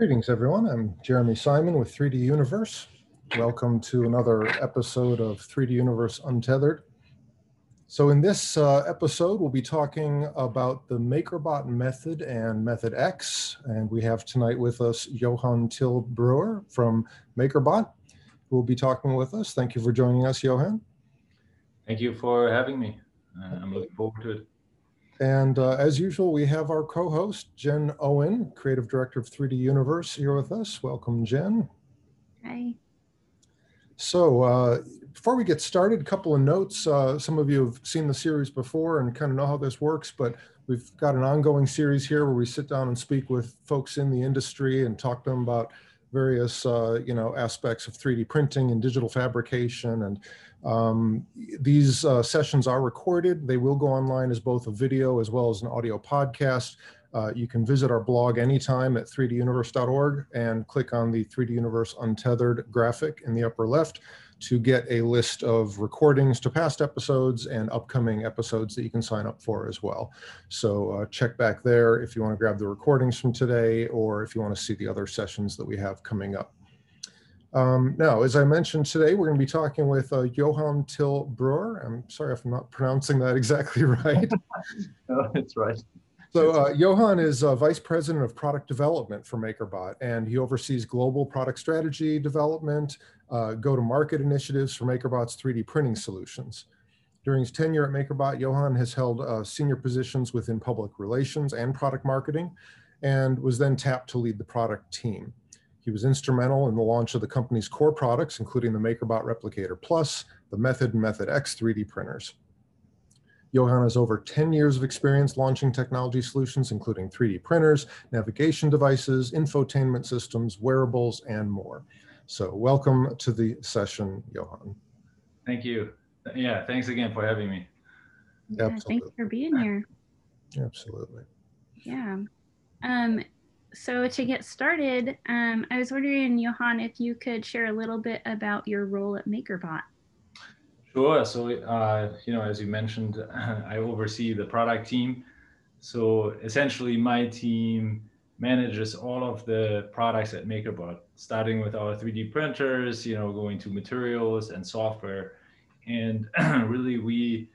Greetings, everyone. I'm Jeremy Simon with 3D Universe. Welcome to another episode of 3D Universe Untethered. So in this uh, episode, we'll be talking about the MakerBot method and Method X. And we have tonight with us Johan Till Broer from MakerBot, who will be talking with us. Thank you for joining us, Johan. Thank you for having me. Uh, I'm looking forward to it. And uh, as usual, we have our co-host, Jen Owen, Creative Director of 3D Universe, here with us. Welcome, Jen. Hi. So uh, before we get started, a couple of notes. Uh, some of you have seen the series before and kind of know how this works, but we've got an ongoing series here where we sit down and speak with folks in the industry and talk to them about various uh, you know aspects of 3D printing and digital fabrication. And um, these uh, sessions are recorded. They will go online as both a video as well as an audio podcast. Uh, you can visit our blog anytime at 3duniverse.org and click on the 3D Universe Untethered graphic in the upper left to get a list of recordings to past episodes and upcoming episodes that you can sign up for as well. So uh, check back there if you want to grab the recordings from today or if you want to see the other sessions that we have coming up. Um, now, as I mentioned today, we're going to be talking with uh, Johan Till Broer. I'm sorry if I'm not pronouncing that exactly right. no, it's right. So uh, Johan is uh, Vice President of Product Development for MakerBot, and he oversees global product strategy development, uh, go-to-market initiatives for MakerBot's 3D printing solutions. During his tenure at MakerBot, Johan has held uh, senior positions within public relations and product marketing, and was then tapped to lead the product team. He was instrumental in the launch of the company's core products, including the MakerBot Replicator Plus, the Method and Method X 3D printers. Johan has over 10 years of experience launching technology solutions, including 3D printers, navigation devices, infotainment systems, wearables, and more. So welcome to the session, Johan. Thank you. Yeah, thanks again for having me. Yeah, Absolutely. thanks for being here. Absolutely. Yeah. Um, so to get started, um, I was wondering, Johan, if you could share a little bit about your role at MakerBot. Sure. So, uh, you know, as you mentioned, I oversee the product team. So essentially, my team manages all of the products at MakerBot, starting with our 3D printers, you know, going to materials and software. And really, we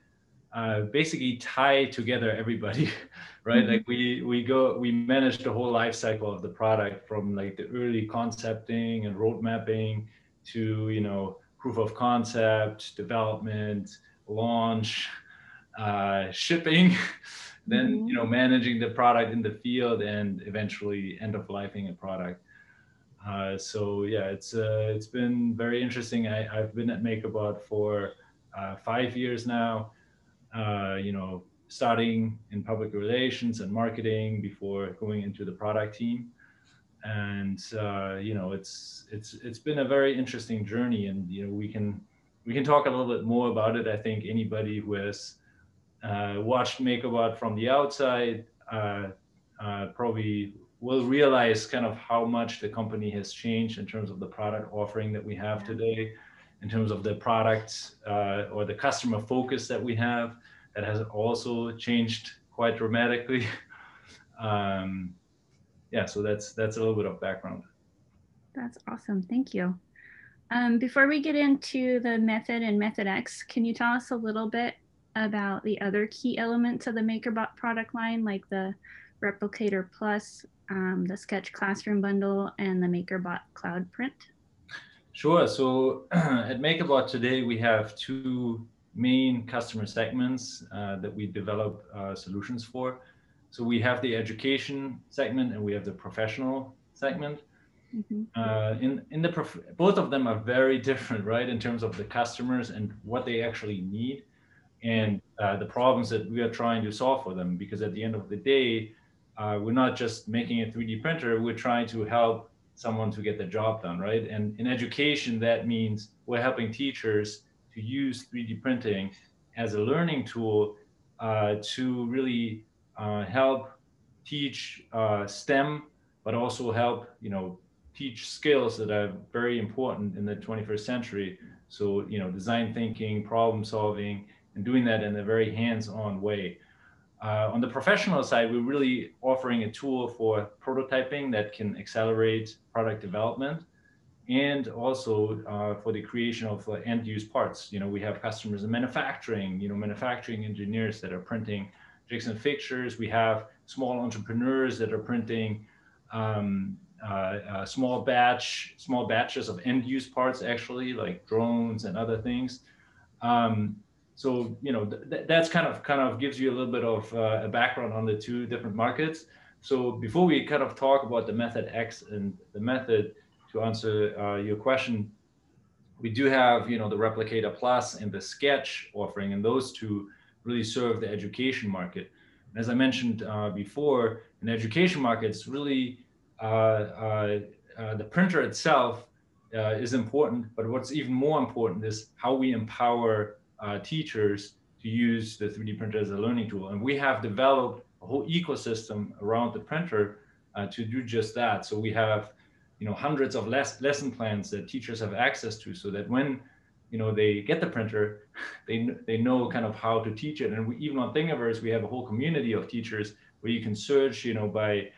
uh, basically tie together everybody, right? Mm-hmm. Like we we go we manage the whole life cycle of the product from like the early concepting and road mapping to you know proof of concept, development, launch, uh, shipping, then mm-hmm. you know managing the product in the field, and eventually end of lifing a product. Uh, so yeah, it's uh, it's been very interesting. I, I've been at MakerBot for uh, five years now. Uh, you know, starting in public relations and marketing before going into the product team and uh, you know it's it's it's been a very interesting journey and you know we can we can talk a little bit more about it. I think anybody who has uh, watched MakerBot from the outside uh, uh, probably will realize kind of how much the company has changed in terms of the product offering that we have today in terms of the products uh, or the customer focus that we have. That has also changed quite dramatically. Um, yeah, so that's that's a little bit of background. That's awesome. Thank you. Um, before we get into the method and method X, can you tell us a little bit about the other key elements of the MakerBot product line, like the Replicator Plus, um, the Sketch Classroom Bundle, and the MakerBot Cloud Print? Sure. So at MakerBot today, we have two main customer segments uh, that we develop uh, solutions for. So we have the education segment and we have the professional segment. Mm-hmm. Uh, in in the prof- both of them are very different, right, in terms of the customers and what they actually need, and uh, the problems that we are trying to solve for them. Because at the end of the day, uh, we're not just making a 3D printer; we're trying to help someone to get the job done, right? And in education, that means we're helping teachers to use 3D printing as a learning tool uh, to really help teach uh, STEM, but also help you know teach skills that are very important in the 21st century. So you know design thinking, problem solving, and doing that in a very hands-on way. Uh, on the professional side, we're really offering a tool for prototyping that can accelerate product development and also uh, for the creation of uh, end use parts. You know, we have customers in manufacturing, you know, manufacturing engineers that are printing jigs and fixtures. We have small entrepreneurs that are printing um, uh, uh, small batch, small batches of end use parts, actually, like drones and other things. Um, so you know th- that's kind of kind of gives you a little bit of uh, a background on the two different markets. So before we kind of talk about the method X and the method to answer uh, your question, we do have you know the Replicator Plus and the Sketch offering, and those two really serve the education market. And as I mentioned uh, before, in education markets, really uh, uh, uh, the printer itself is important, but what's even more important is how we empower teachers to use the 3D printer as a learning tool. And we have developed a whole ecosystem around the printer to do just that. So we have you know hundreds of less lesson plans that teachers have access to so that when you know they get the printer they they know kind of how to teach it and we, even on thingiverse we have a whole community of teachers where you can search you know by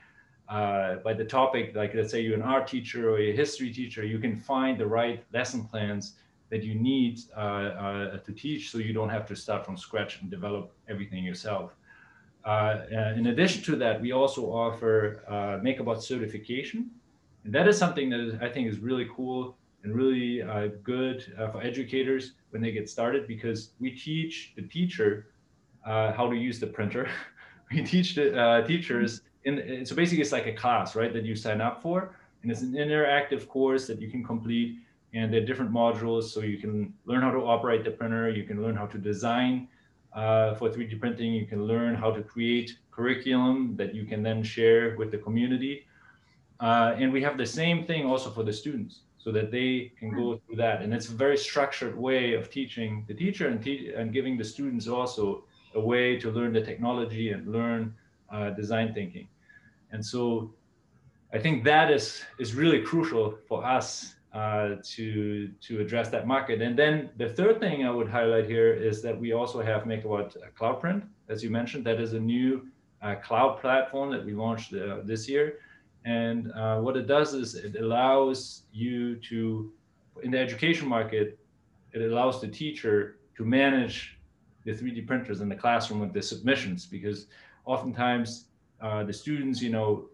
uh, by the topic, like let's say you're an art teacher or a history teacher, you can find the right lesson plans that you need uh, uh, to teach so you don't have to start from scratch and develop everything yourself. Uh, in addition to that, we also offer uh, MakerBot certification. And that is something that is, I think is really cool and really uh, good for educators when they get started because we teach the teacher how to use the printer. we teach the teachers in, so basically it's like a class, right, that you sign up for. And it's an interactive course that you can complete. And there are different modules. So you can learn how to operate the printer. You can learn how to design uh, for 3D printing. You can learn how to create curriculum that you can then share with the community. Uh, and we have the same thing also for the students so that they can go through that. And it's a very structured way of teaching the teacher and, te- and giving the students also a way to learn the technology and learn uh, design thinking. And so I think that is is really crucial for us uh, to to address that market. And then the third thing I would highlight here is that we also have MakerBot CloudPrint, as you mentioned. That is a new uh, cloud platform that we launched uh, this year. And uh, what it does is it allows you to, in the education market, it allows the teacher to manage the 3D printers in the classroom with the submissions because oftentimes uh, the students, you know,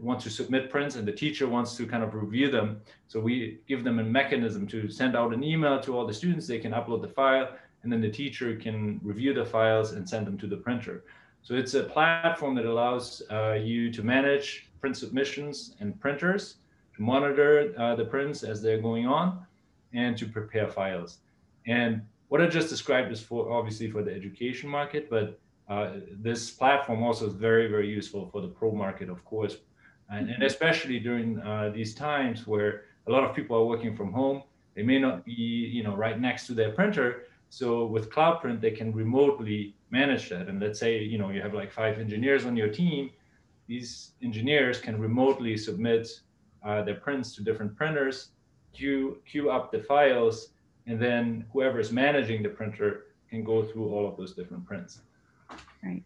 want to submit prints and the teacher wants to kind of review them. So we give them a mechanism to send out an email to all the students. They can upload the file and then the teacher can review the files and send them to the printer. So it's a platform that allows uh, you to manage print submissions and printers, to monitor uh, the prints as they're going on, and to prepare files. And what I just described is for obviously for the education market, but uh, this platform also is very, very useful for the pro market, of course, and, and mm-hmm. especially during uh, these times where a lot of people are working from home. They may not be, you know, right next to their printer. So with CloudPrint, they can remotely manage that. And let's say, you know, you have like five engineers on your team. These engineers can remotely submit uh, their prints to different printers, queue queue up the files, and then whoever is managing the printer can go through all of those different prints. Right.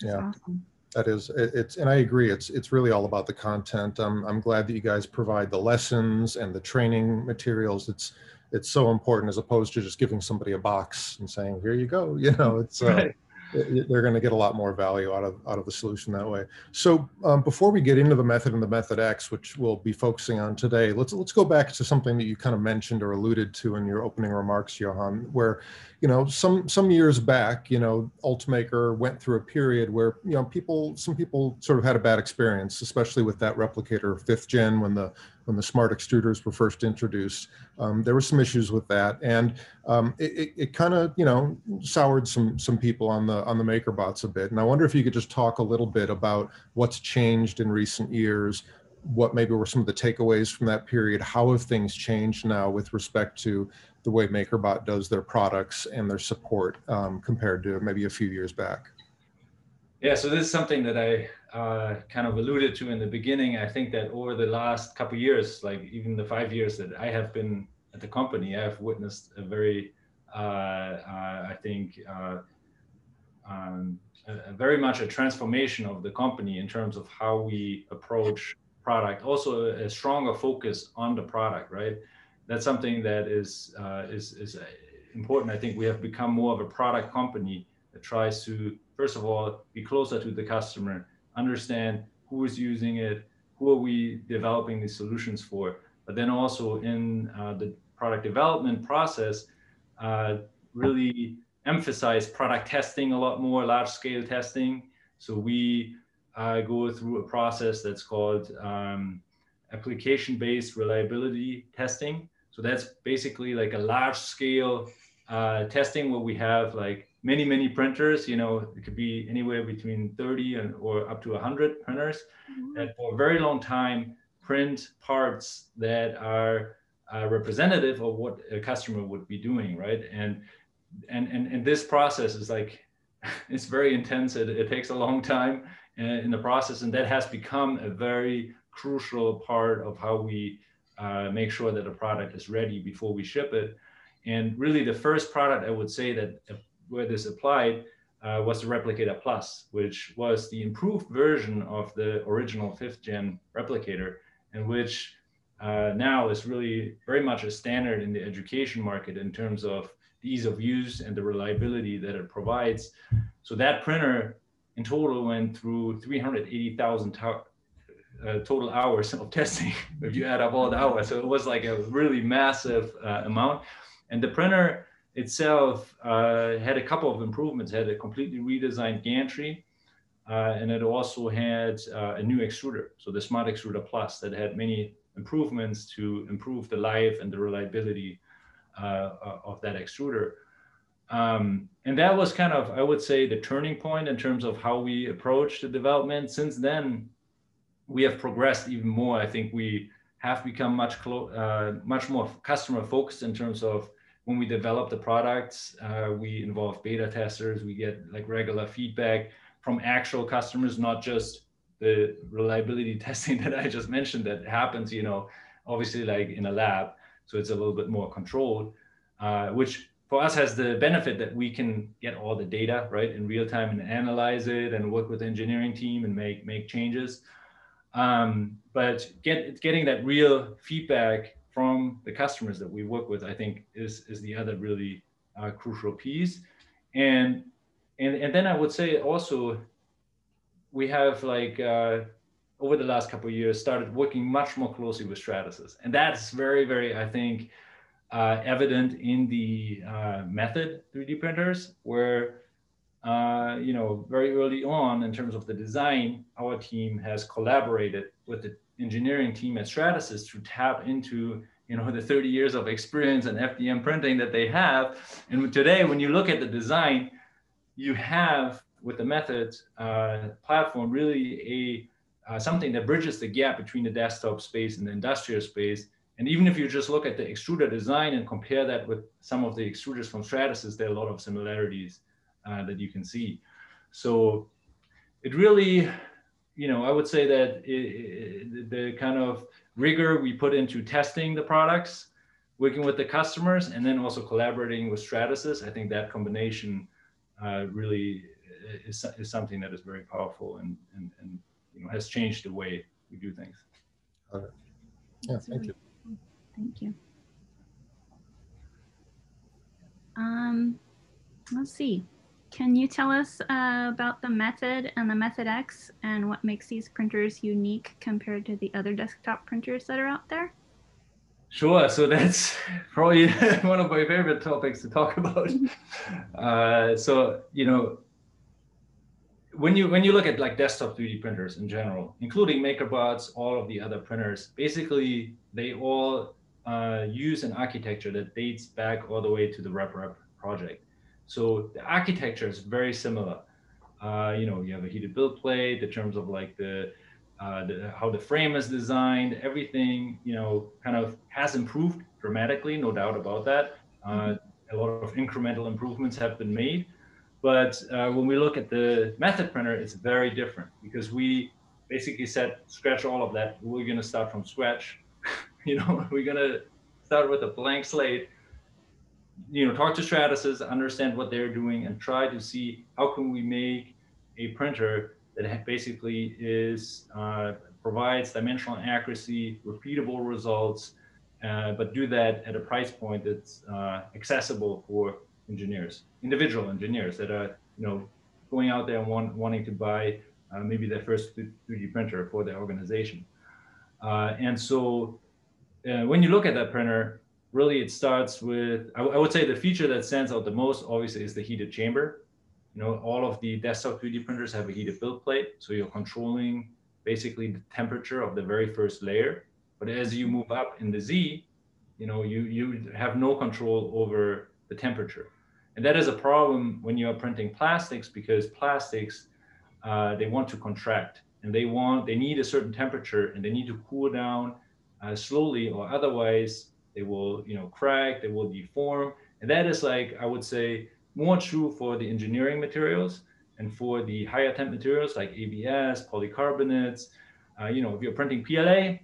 That's Yeah. awesome. That is, it- it's, and I agree, it's, it's really all about the content. I'm, I'm glad that you guys provide the lessons and the training materials. It's, it's so important as opposed to just giving somebody a box and saying, here you go, you know, it's, uh, Right. They're going to get a lot more value out of, out of the solution that way. So um, before we get into the method and the method X, which we'll be focusing on today, let's, let's go back to something that you kind of mentioned or alluded to in your opening remarks, Johan, where, you know, some, some years back, you know, Ultimaker went through a period where, you know, people, some people sort of had a bad experience, especially with that replicator fifth gen when the, when the smart extruders were first introduced. Um, there were some issues with that, and um, it, it, it kind of you know soured some some people on the on the MakerBots a bit. And I wonder if you could just talk a little bit about what's changed in recent years, what maybe were some of the takeaways from that period, how have things changed now with respect to the way MakerBot does their products and their support um, compared to maybe a few years back. Yeah, so this is something that I uh, kind of alluded to in the beginning. I think that over the last couple years, like even the five years that I have been at the company, I have witnessed a very, uh, uh, I think, uh, um, a, a very much a transformation of the company in terms of how we approach product. Also, a, a stronger focus on the product, right? That's something that is uh, is is important. I think we have become more of a product company that tries to first of all be closer to the customer, understand who is using it, who are we developing these solutions for, but then also in uh, the product development process, uh, really emphasize product testing a lot more, large scale testing. So we uh, go through a process that's called um, application based reliability testing. So that's basically like a large scale uh, testing where we have like many, many printers, you know, it could be anywhere between 30 and or up to 100 printers mm-hmm. that for a very long time print parts that are uh, representative of what a customer would be doing, right? And and and, and this process is like it's very intense. It, it takes a long time in, uh, the process, and that has become a very crucial part of how we uh, make sure that a product is ready before we ship it. And really, the first product I would say that uh, where this applied uh, was the Replicator Plus, which was the improved version of the original fifth gen replicator, and which uh, now is really very much a standard in the education market in terms of the ease of use and the reliability that it provides. So that printer in total went through 380,000 uh, total hours of testing if you add up all the hours. So it was like a really massive uh, amount. And the printer itself uh, had a couple of improvements, had a completely redesigned gantry, uh, and it also had uh, a new extruder, so the Smart Extruder Plus that had many improvements to improve the life and the reliability uh, of that extruder. Um, and that was kind of, I would say, the turning point in terms of how we approach the development. Since then, we have progressed even more. I think we have become much uh, much more customer focused in terms of when we develop the products. Uh, we involve beta testers. We get like regular feedback from actual customers, not just the reliability testing that I just mentioned that happens, you know, obviously like in a lab. So it's a little bit more controlled, uh, which for us has the benefit that we can get all the data right in real time and analyze it and work with the engineering team and make make changes. Um, but get, getting that real feedback from the customers that we work with, I think, is is the other really uh, crucial piece. And and and then I would say also we have like uh, over the last couple of years started working much more closely with Stratasys, and that's very very I think uh, evident in the uh, method 3D printers where. Uh, you know, very early on in terms of the design, our team has collaborated with the engineering team at Stratasys to tap into you know the 30 years of experience in FDM printing that they have. And today, when you look at the design, you have with the method uh, platform really a uh, something that bridges the gap between the desktop space and the industrial space. And even if you just look at the extruder design and compare that with some of the extruders from Stratasys, there are a lot of similarities uh, that you can see. So it really, you know, I would say that it, it, the kind of rigor we put into testing the products, working with the customers, and then also collaborating with Stratasys, I think that combination uh, really is, is something that is very powerful and, and, and you know, has changed the way we do things. Okay. Yeah, thank you. Thank you. Um, let's see. Can you tell us uh, about the Method and the Method X and what makes these printers unique compared to the other desktop printers that are out there? Sure. So that's probably one of my favorite topics to talk about. uh, so you know, when you when you look at like desktop 3D printers in general, including MakerBots, all of the other printers, basically they all uh, use an architecture that dates back all the way to the RepRap project. So the architecture is very similar. Uh, you know, you have a heated build plate in terms of like the, uh, the, how the frame is designed. Everything, you know, kind of has improved dramatically, no doubt about that. Uh, mm-hmm. a lot of incremental improvements have been made. But uh, when we look at the method printer, it's very different because we basically said scratch all of that. We're going to start from scratch. you know, we're going to start with a blank slate you know, talk to Stratasys, understand what they're doing, and try to see how can we make a printer that basically is uh, provides dimensional accuracy, repeatable results, uh, but do that at a price point that's uh, accessible for engineers, individual engineers that are you know going out there and want, wanting to buy uh, maybe their first 3D printer for their organization. Uh, and so uh, when you look at that printer, really it starts with, I, I would say the feature that stands out the most obviously is the heated chamber. You know, all of the desktop 3D printers have a heated build plate. So you're controlling basically the temperature of the very first layer. But as you move up in the Z, you know, you, you have no control over the temperature. And that is a problem when you are printing plastics because plastics, uh, they want to contract and they want, they need a certain temperature and they need to cool down uh, slowly or otherwise they will, you know, crack, they will deform. And that is like, I would say, more true for the engineering materials and for the higher temp materials like ABS, polycarbonates. Uh, you know, if you're printing PLA,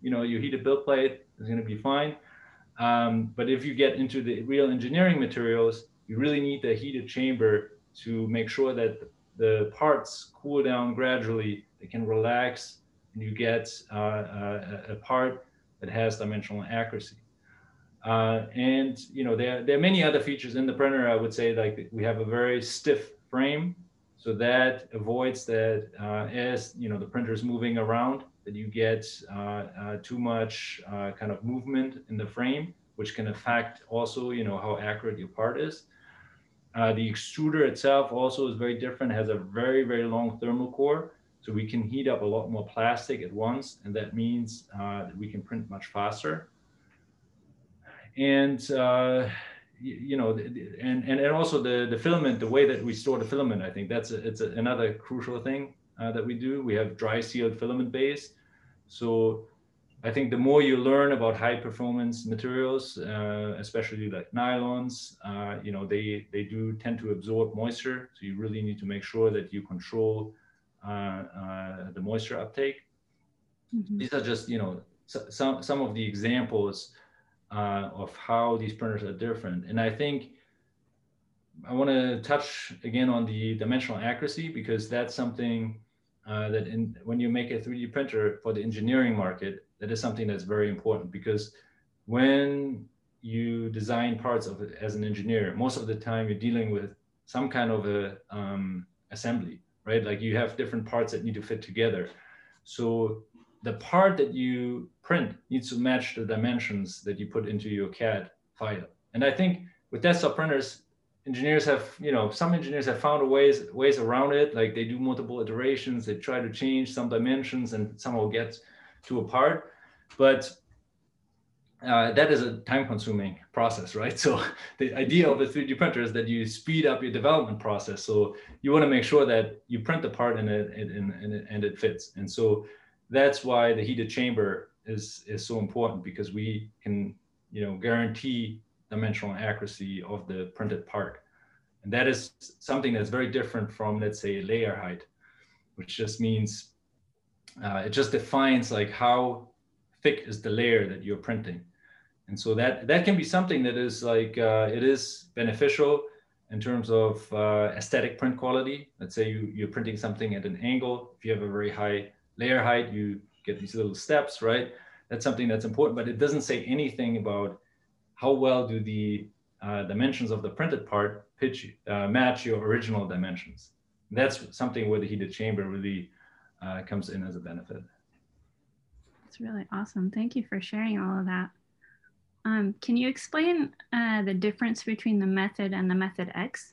you know, your heated build plate is going to be fine. Um, but if you get into the real engineering materials, you really need the heated chamber to make sure that the parts cool down gradually, they can relax, and you get uh, a, a, part that has dimensional accuracy. Uh, and you know there, there are many other features in the printer. I would say like we have a very stiff frame, so that avoids that uh, as you know the printer is moving around, that you get uh, uh, too much uh, kind of movement in the frame, which can affect also you know how accurate your part is. Uh, the extruder itself also is very different, has a very, very long thermal core. So we can heat up a lot more plastic at once. And that means that we can print much faster. And, uh, you, know, and, and, and also the, the filament, the way that we store the filament, I think that's a, it's a, another crucial thing uh, that we do. We have dry sealed filament bays. So I think the more you learn about high performance materials, uh, especially like nylons, uh, you know, they, they do tend to absorb moisture. So you really need to make sure that you control uh, uh the moisture uptake. Mm -hmm. These are just, you know, some, some of the examples uh, of how these printers are different. And I think I want to touch again on the dimensional accuracy because that's something uh, that in, when you make a 3D printer for the engineering market, that is something that's very important because when you design parts of it as an engineer, most of the time you're dealing with some kind of a um, assembly, right? Like you have different parts that need to fit together. So the part that you print needs to match the dimensions that you put into your CAD file. And I think with desktop printers, engineers have, you know, some engineers have found ways ways around it. Like they do multiple iterations, they try to change some dimensions and somehow get to a part. But uh, that is a time consuming process, right? So the idea of a 3D printer is that you speed up your development process. So you want to make sure that you print the part and it, and, and, and it fits. And so that's why the heated chamber is, is so important because we can, you know, guarantee dimensional accuracy of the printed part. And that is something that's very different from, let's say, layer height, which just means uh, it just defines like how thick is the layer that you're printing. And so that, that can be something that is like, uh, it is beneficial in terms of uh, aesthetic print quality. Let's say you, you're printing something at an angle. If you have a very high layer height, you get these little steps, right? That's something that's important, but it doesn't say anything about how well do the uh, dimensions of the printed part pitch uh, match your original dimensions. That's something where the heated chamber really uh, comes in as a benefit. That's really awesome. Thank you for sharing all of that. Um, can you explain uh, the difference between the method and the method X?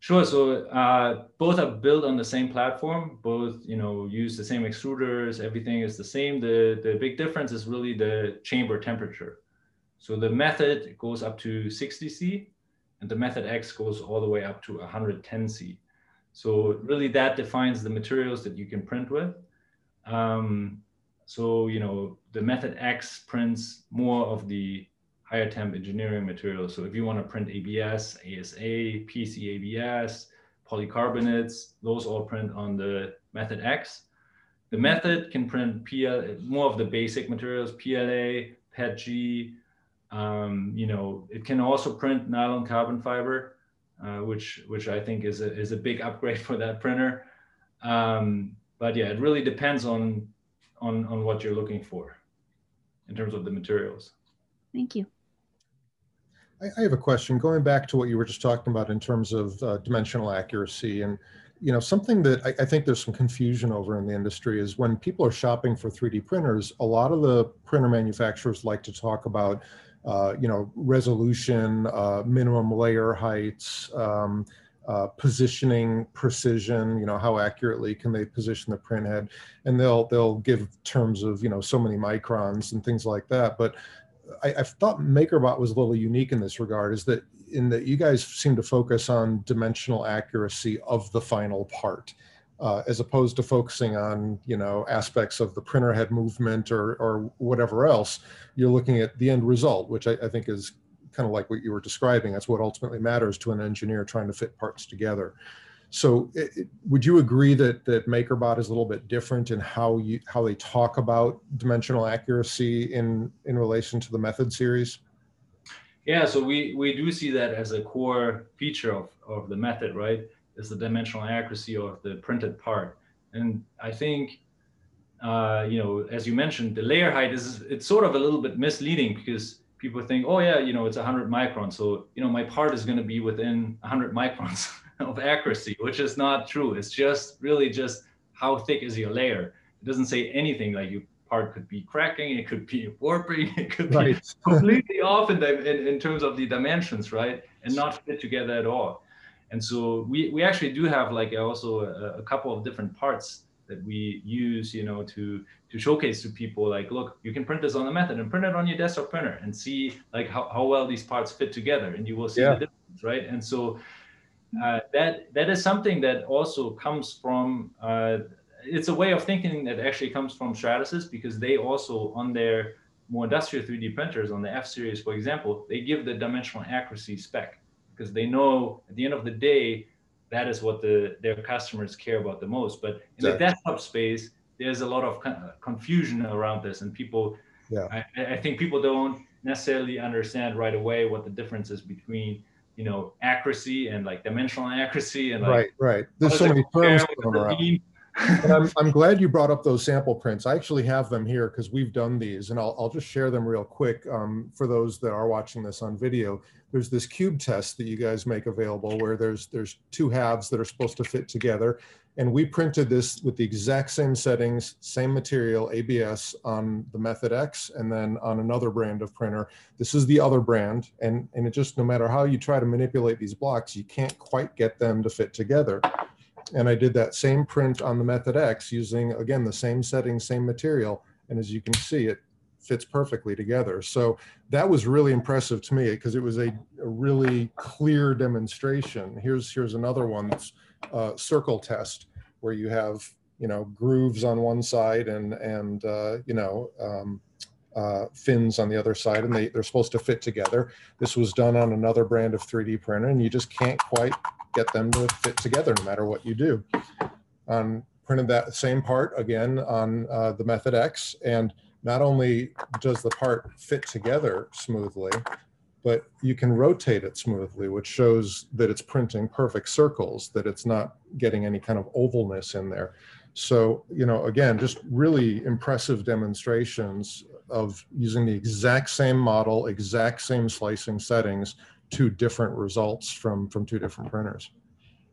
Sure. So uh, both are built on the same platform. Both, you know, use the same extruders. Everything is the same. The the big difference is really the chamber temperature. So the method goes up to 60 C, and the method X goes all the way up to 110 C. So really that defines the materials that you can print with. Um, so, you know, the method X prints more of the higher temp engineering materials. So if you want to print ABS, ASA, PC ABS, polycarbonates, those all print on the method X. The method can print PL, more of the basic materials, PLA, PETG, Um, you know, it can also print nylon carbon fiber, uh, which which I think is a is a big upgrade for that printer. Um, but yeah, it really depends on on on what you're looking for in terms of the materials. Thank you. I, have a question going back to what you were just talking about in terms of uh, dimensional accuracy and you know something that I, I, think there's some confusion over in the industry is when people are shopping for 3d printers a lot of the printer manufacturers like to talk about uh, you know resolution uh, minimum layer heights um, uh, positioning precision you know how accurately can they position the print head and they'll they'll give terms of you know so many microns and things like that but I, I thought MakerBot was a little unique in this regard is that in that you guys seem to focus on dimensional accuracy of the final part. Uh, as opposed to focusing on you know aspects of the printer head movement or or whatever else you're looking at the end result which I, I think is kind of like what you were describing that's what ultimately matters to an engineer trying to fit parts together so it, it, would you agree that that MakerBot is a little bit different in how you how they talk about dimensional accuracy in in relation to the method series? Yeah, so we we do see that as a core feature of, of the method, right? Is the dimensional accuracy of the printed part. And I think uh, you know, as you mentioned, the layer height is it's sort of a little bit misleading because people think, oh yeah, you know, it's 100 microns, so you know, my part is going to be within 100 microns. of accuracy, which is not true. It's just really just how thick is your layer. It doesn't say anything like your part could be cracking, it could be warping, it could right. be completely off in, the, in, in terms of the dimensions, right? And not fit together at all. And so we, we actually do have like also a, a couple of different parts that we use, you know, to to showcase to people like, look, you can print this on a method and print it on your desktop printer and see like how, how well these parts fit together and you will see yeah. the difference, right? And so uh, that that is something that also comes from uh, it's a way of thinking that actually comes from Stratasys because they also on their more industrial 3D printers on the F series, for example, they give the dimensional accuracy spec because they know at the end of the day that is what the their customers care about the most. But in the desktop space, there's a lot of confusion around this, and people, yeah. I, I think people don't necessarily understand right away what the difference is between you know accuracy and like dimensional accuracy and like, right right. there's so many terms around. I'm, I'm glad you brought up those sample prints. I actually have them here because we've done these and I'll, I'll just share them real quick um, for those that are watching this on video. There's this cube test that you guys make available where there's there's two halves that are supposed to fit together and we printed this with the exact same settings, same material, ABS on the Method X, and then on another brand of printer. This is the other brand, and, and it just, no matter how you try to manipulate these blocks, you can't quite get them to fit together. And I did that same print on the Method X using, again, the same settings, same material. And as you can see, it fits perfectly together. So that was really impressive to me because it was a, a, really clear demonstration. Here's, here's another one that's uh, circle test where you have you know grooves on one side and and uh, you know um, uh, fins on the other side, and they they're supposed to fit together. This was done on another brand of 3D printer, and you just can't quite get them to fit together no matter what you do. Um, printed that same part again on uh, the Method X, and not only does the part fit together smoothly, but you can rotate it smoothly, which shows that it's printing perfect circles, that it's not getting any kind of ovalness in there. So, you know, again, just really impressive demonstrations of using the exact same model, exact same slicing settings, two different results from from two different printers.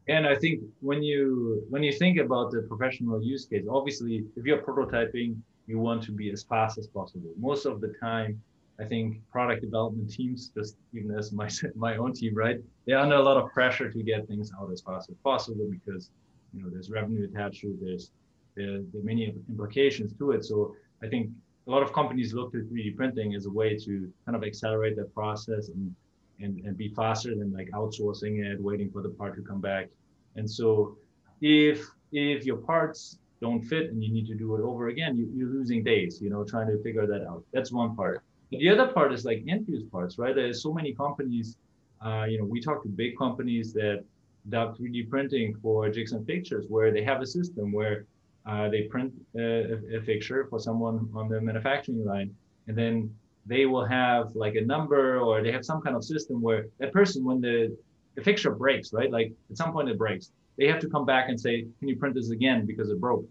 And I think when you when you think about the professional use case, obviously, if you're prototyping, you want to be as fast as possible. Most of the time, I think product development teams, just even as my my own team, right? They're under a lot of pressure to get things out as fast as possible because you know there's revenue attached to this, there, there are many implications to it. So I think a lot of companies look to 3D printing as a way to kind of accelerate that process and and, and be faster than like outsourcing it, waiting for the part to come back. And so if if your parts don't fit and you need to do it over again, you, you're losing days, you know, trying to figure that out. That's one part. The other part is like end-use parts, right? There's so many companies, uh, you know, we talk to big companies that adopt 3D printing for jigs and fixtures, where they have a system where uh, they print a, a, fixture for someone on the manufacturing line, and then they will have like a number or they have some kind of system where that person, when the, the fixture breaks, right? Like at some point it breaks, they have to come back and say, can you print this again because it broke?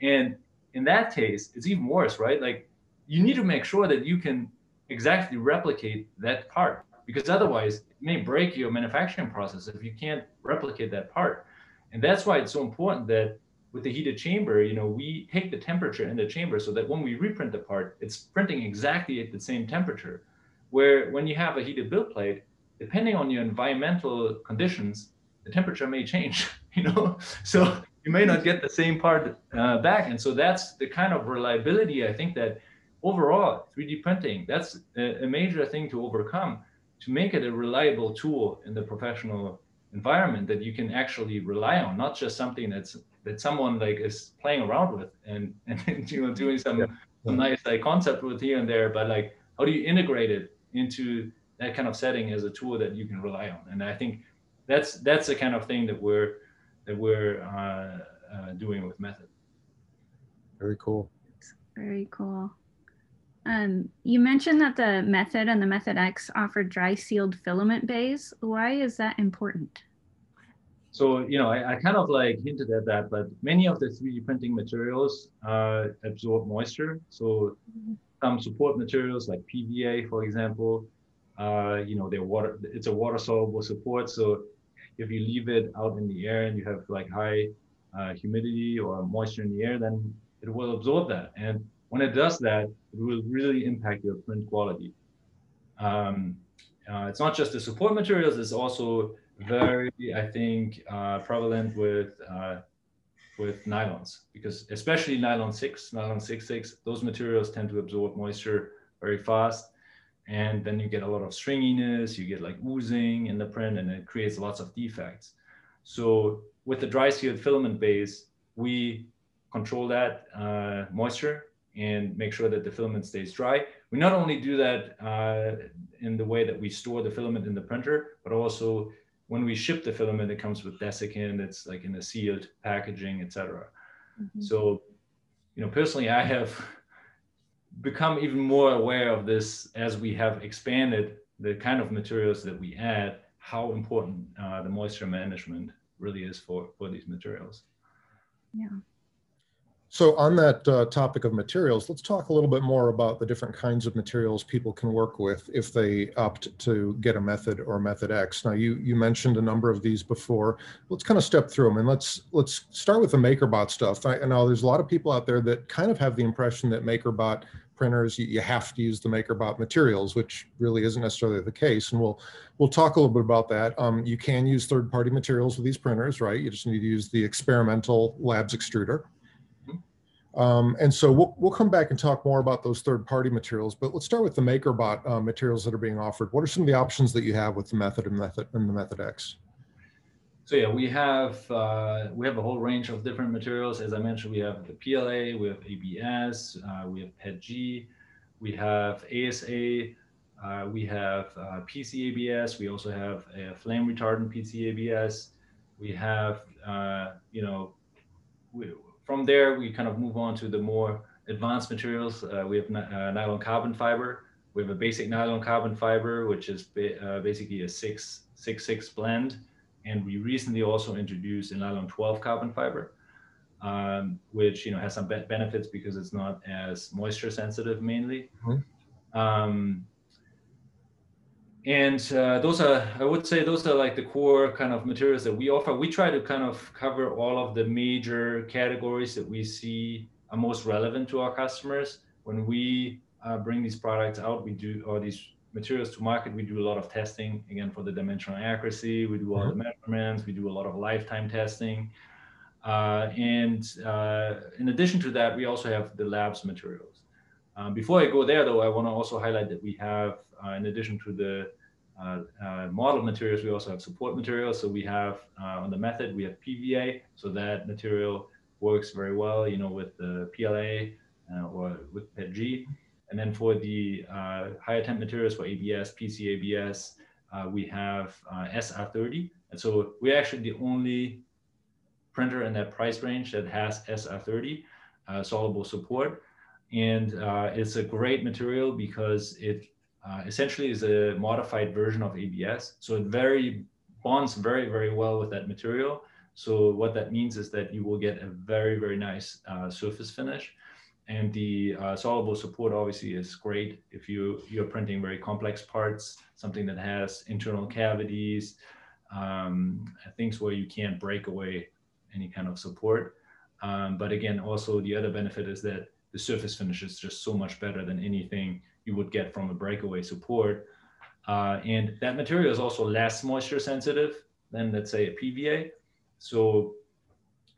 And in that case, it's even worse, right? Like you need to make sure that you can exactly replicate that part because otherwise it may break your manufacturing process if you can't replicate that part. And that's why it's so important that with the heated chamber, you know, we take the temperature in the chamber so that when we reprint the part, it's printing exactly at the same temperature. Where when you have a heated build plate, depending on your environmental conditions, the temperature may change, you know? So you may not get the same part uh, back. And so that's the kind of reliability I think that overall 3D printing, that's a, a major thing to overcome to make it a reliable tool in the professional environment that you can actually rely on, not just something that's that someone like is playing around with and and you know doing some yeah. some nice like concept with here and there, but like how do you integrate it into that kind of setting as a tool that you can rely on? And I think that's that's the kind of thing that we're that we're uh, uh, doing with Method. Very cool. Very cool. Um, you mentioned that the Method and the Method X offer dry sealed filament bays. Why is that important? So, you know, I, I, kind of like hinted at that, but many of the 3D printing materials uh, absorb moisture. So some support materials like PVA, for example, uh, you know, they're water, it's a water soluble support. So if you leave it out in the air and you have like high uh, humidity or moisture in the air, then it will absorb that. And when it does that, it will really impact your print quality. Um, uh, it's not just the support materials, it's also very, I think, uh, prevalent with uh, with nylons because especially nylon 6, nylon 6, those materials tend to absorb moisture very fast. And then you get a lot of stringiness, you get like oozing in the print and it creates lots of defects. So with the dry sealed filament bays, we control that uh, moisture and make sure that the filament stays dry. We not only do that uh, in the way that we store the filament in the printer, but also when we ship the filament, it comes with desiccant, it's like in a sealed packaging, etc. Mm-hmm. So, you know, personally, I have become even more aware of this as we have expanded the kind of materials that we add, how important uh, the moisture management really is for, for these materials. Yeah. So on that uh, topic of materials, let's talk a little bit more about the different kinds of materials people can work with if they opt to get a method or method X. Now you you mentioned a number of these before. Let's kind of step through them and let's let's start with the MakerBot stuff. I, know there's a lot of people out there that kind of have the impression that MakerBot printers you, you have to use the MakerBot materials, which really isn't necessarily the case. And we'll we'll talk a little bit about that. Um, you can use third-party materials with these printers, right? You just need to use the experimental labs extruder. Um, and so we'll, we'll come back and talk more about those third party materials, but let's start with the MakerBot uh, materials that are being offered. What are some of the options that you have with the method and method and the method X? So yeah, we have uh, we have a whole range of different materials. As I mentioned, we have the PLA, we have ABS, uh, we have PETG, we have ASA, uh, we have uh, PCABS, we also have a flame retardant PCABS, we have uh, you know we, from there, we kind of move on to the more advanced materials. Uh, we have uh, nylon carbon fiber. We have a basic nylon carbon fiber, which is ba uh, basically a six, six, six blend. And we recently also introduced a nylon 12 carbon fiber, um, which you know has some be benefits because it's not as moisture sensitive mainly. Mm -hmm. um, and uh, those are i would say those are like the core kind of materials that we offer. We try to kind of cover all of the major categories that we see are most relevant to our customers. When we uh, bring these products out we do or these materials to market. We do a lot of testing again for the dimensional accuracy. We do all mm-hmm. the measurements. We do a lot of lifetime testing. Uh, and uh, in addition to that we also have the labs materials. Um, before I go there, though, I want to also highlight that we have, uh, in addition to the uh, uh, model materials, we also have support materials. So we have uh, on the method, we have PVA. So that material works very well, you know, with the PLA uh, or with PETG. And then for the uh, higher temp materials for ABS, PCABS, we have SR30. And so we're actually the only printer in that price range that has SR30 soluble support. and uh, it's a great material because it uh, essentially is a modified version of ABS. So it very bonds very, very well with that material. So what that means is that you will get a very, very nice uh, surface finish. And the uh, soluble support obviously is great if you, you're printing very complex parts, something that has internal cavities, um, things where you can't break away any kind of support. Um, but again, also the other benefit is that the surface finish is just so much better than anything you would get from a breakaway support. Uh, and that material is also less moisture sensitive than let's say a PVA. So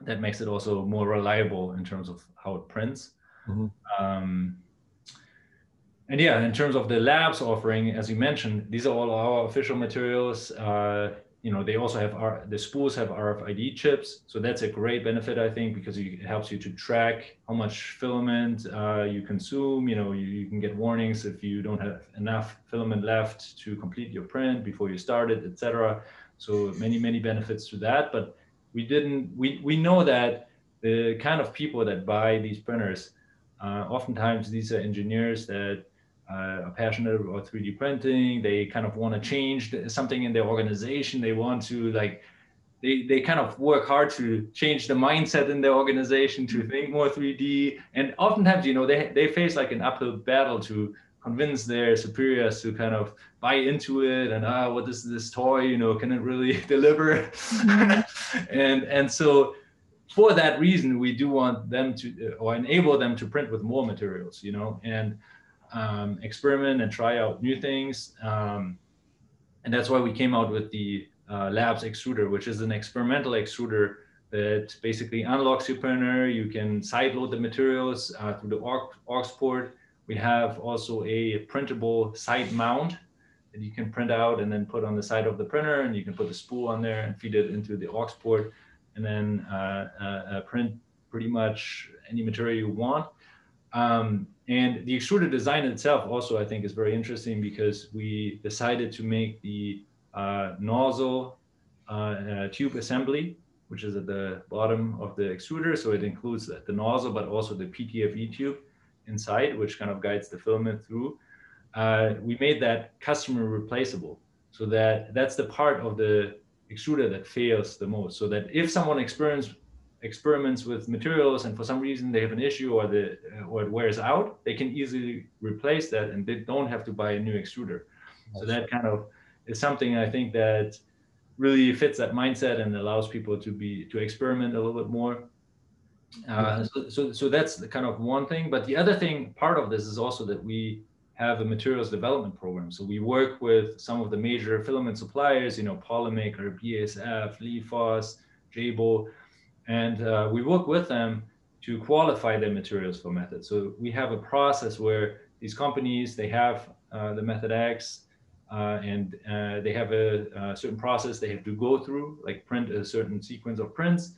that makes it also more reliable in terms of how it prints. Mm-hmm. Um, and yeah, in terms of the labs offering, as you mentioned, these are all our official materials. Uh, you know they also have our the spools have RFID chips, so that's a great benefit I think because it helps you to track how much filament uh, you consume. You know you, you, can get warnings if you don't have enough filament left to complete your print before you start it, etc. So many many benefits to that. But we didn't we we know that the kind of people that buy these printers, uh, oftentimes these are engineers that uh, are passionate about 3D printing. They kind of want to change something in their organization. They want to like, they, they kind of work hard to change the mindset in their organization to think more 3D. And oftentimes, you know, they, they face like an uphill battle to convince their superiors to kind of buy into it and ah, what is this toy? You know, can it really deliver? Mm-hmm. and and so for that reason, we do want them to or enable them to print with more materials. You know, and um, experiment and try out new things. Um, and that's why we came out with the uh, Labs extruder, which is an experimental extruder that basically unlocks your printer. You can side load the materials uh, through the aux, aux port. We have also a printable side mount that you can print out and then put on the side of the printer, and you can put the spool on there and feed it into the aux port, and then uh, uh, uh print pretty much any material you want. Um, and the extruder design itself also, I think, is very interesting because we decided to make the uh, nozzle uh, uh, tube assembly, which is at the bottom of the extruder. So it includes the nozzle, but also the PTFE tube inside, which kind of guides the filament through. Uh, we made that customer replaceable. So that that's the part of the extruder that fails the most. So that if someone experiences experiments with materials and for some reason they have an issue or the or it wears out, they can easily replace that and they don't have to buy a new extruder. So that kind of is something I think that really fits that mindset and allows people to be to experiment a little bit more. Uh, so, so, so that's the kind of one thing. But the other thing, part of this is also that we have a materials development program. So we work with some of the major filament suppliers, you know, Polymaker, BASF, LEHVOSS, Jabil, and uh, we work with them to qualify their materials for method. So we have a process where these companies, they have uh, the method X uh, and uh, they have a, a, certain process they have to go through, like print a certain sequence of prints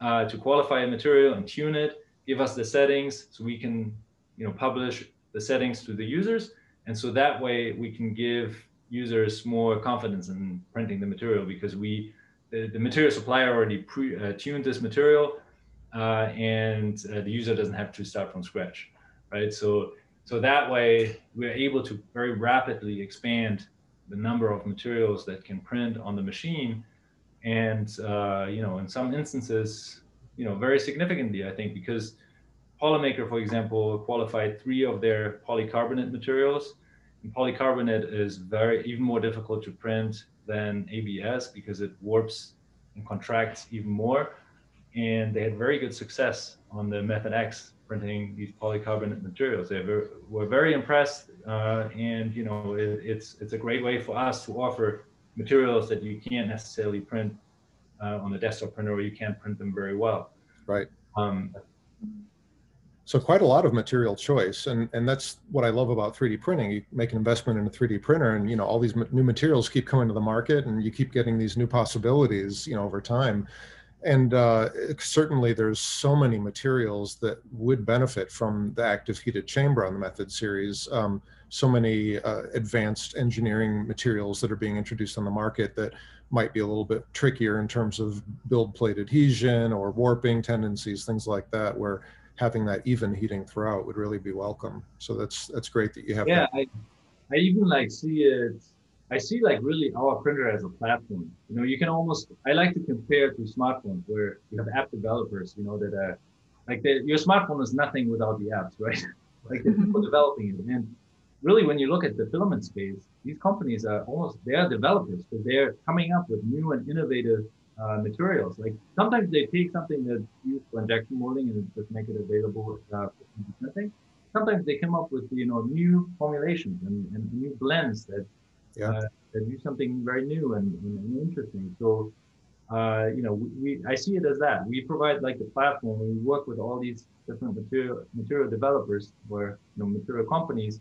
uh, to qualify a material and tune it, give us the settings so we can you know, publish the settings to the users. And so that way we can give users more confidence in printing the material because we the, the material supplier already pre, uh, tuned this material uh, and uh, the user doesn't have to start from scratch, right? So, so that way we're able to very rapidly expand the number of materials that can print on the machine. And, uh, you know, in some instances, you know, very significantly, I think, because Polymaker, for example, qualified three of their polycarbonate materials. And polycarbonate is very even more difficult to print than ABS because it warps and contracts even more. And they had very good success on the Method X printing these polycarbonate materials. They were, very impressed, uh, and you know it, it's it's a great way for us to offer materials that you can't necessarily print uh, on a desktop printer, or you can't print them very well. Right. Um, so quite a lot of material choice, and and that's what I love about 3D printing. You make an investment in a 3D printer, and you know all these new materials keep coming to the market, and you keep getting these new possibilities, you know, over time. And uh, certainly, there's so many materials that would benefit from the active heated chamber on the Method series. Um, so many uh, advanced engineering materials that are being introduced on the market that might be a little bit trickier in terms of build plate adhesion or warping tendencies, things like that, where having that even heating throughout would really be welcome. So that's that's great that you have. Yeah, that. I, I even like see it. I see like really our printer as a platform. You know, you can almost. I like to compare to smartphones where you have app developers. You know that are like the, your smartphone is nothing without the apps, right? like the people developing it. And really, when you look at the filament space, these companies are almost they are developers because they're coming up with new and innovative uh, materials. Like sometimes they take something that's used for injection molding and just make it available uh, for printing. Sometimes they come up with you know new formulations and, and new blends that yeah. uh, that do something very new and, and, and interesting. So uh, you know, we, I see it as that. We provide like the platform. We work with all these different material material developers, where you know material companies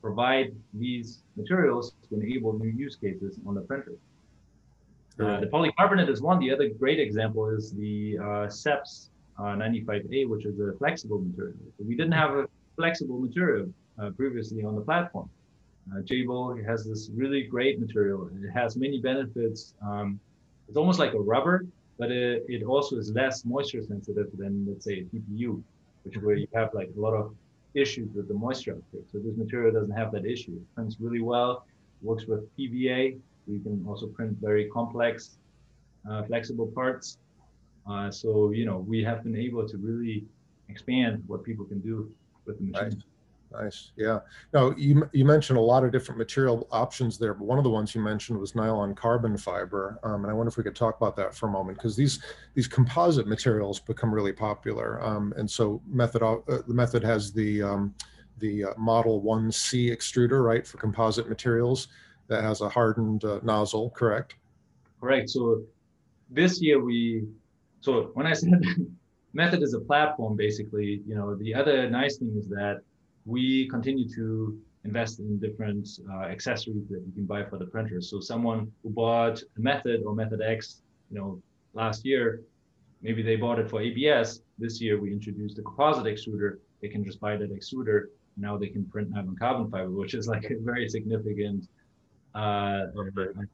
provide these materials to enable new use cases on the printer. Uh, the polycarbonate is one. The other great example is the uh, SEBS uh, 95A, which is a flexible material. So we didn't have a flexible material uh, previously on the platform. Uh, Jabil has this really great material. It has many benefits. Um, it's almost like a rubber, but it, it also is less moisture sensitive than, let's say, a TPU, which is where you have like a lot of issues with the moisture uptake. So this material doesn't have that issue. It prints really well, works with PVA. You can also print very complex, uh, flexible parts. Uh, so, you know, we have been able to really expand what people can do with the machine. Nice. Nice. Yeah. Now you you mentioned a lot of different material options there, but one of the ones you mentioned was nylon carbon fiber, um, and I wonder if we could talk about that for a moment because these these composite materials become really popular, um, and so method uh, the method has the um, the uh, Model One C extruder, right, for composite materials that has a hardened uh, nozzle, correct? Correct. So this year we so when I said method is a platform, basically, you know, the other nice thing is that we continue to invest in different uh, accessories that you can buy for the printer. So someone who bought a Method or Method X, you know, last year, maybe they bought it for ABS. This year we introduced a composite extruder. They can just buy that extruder. Now they can print nylon carbon fiber, which is like a very significant uh,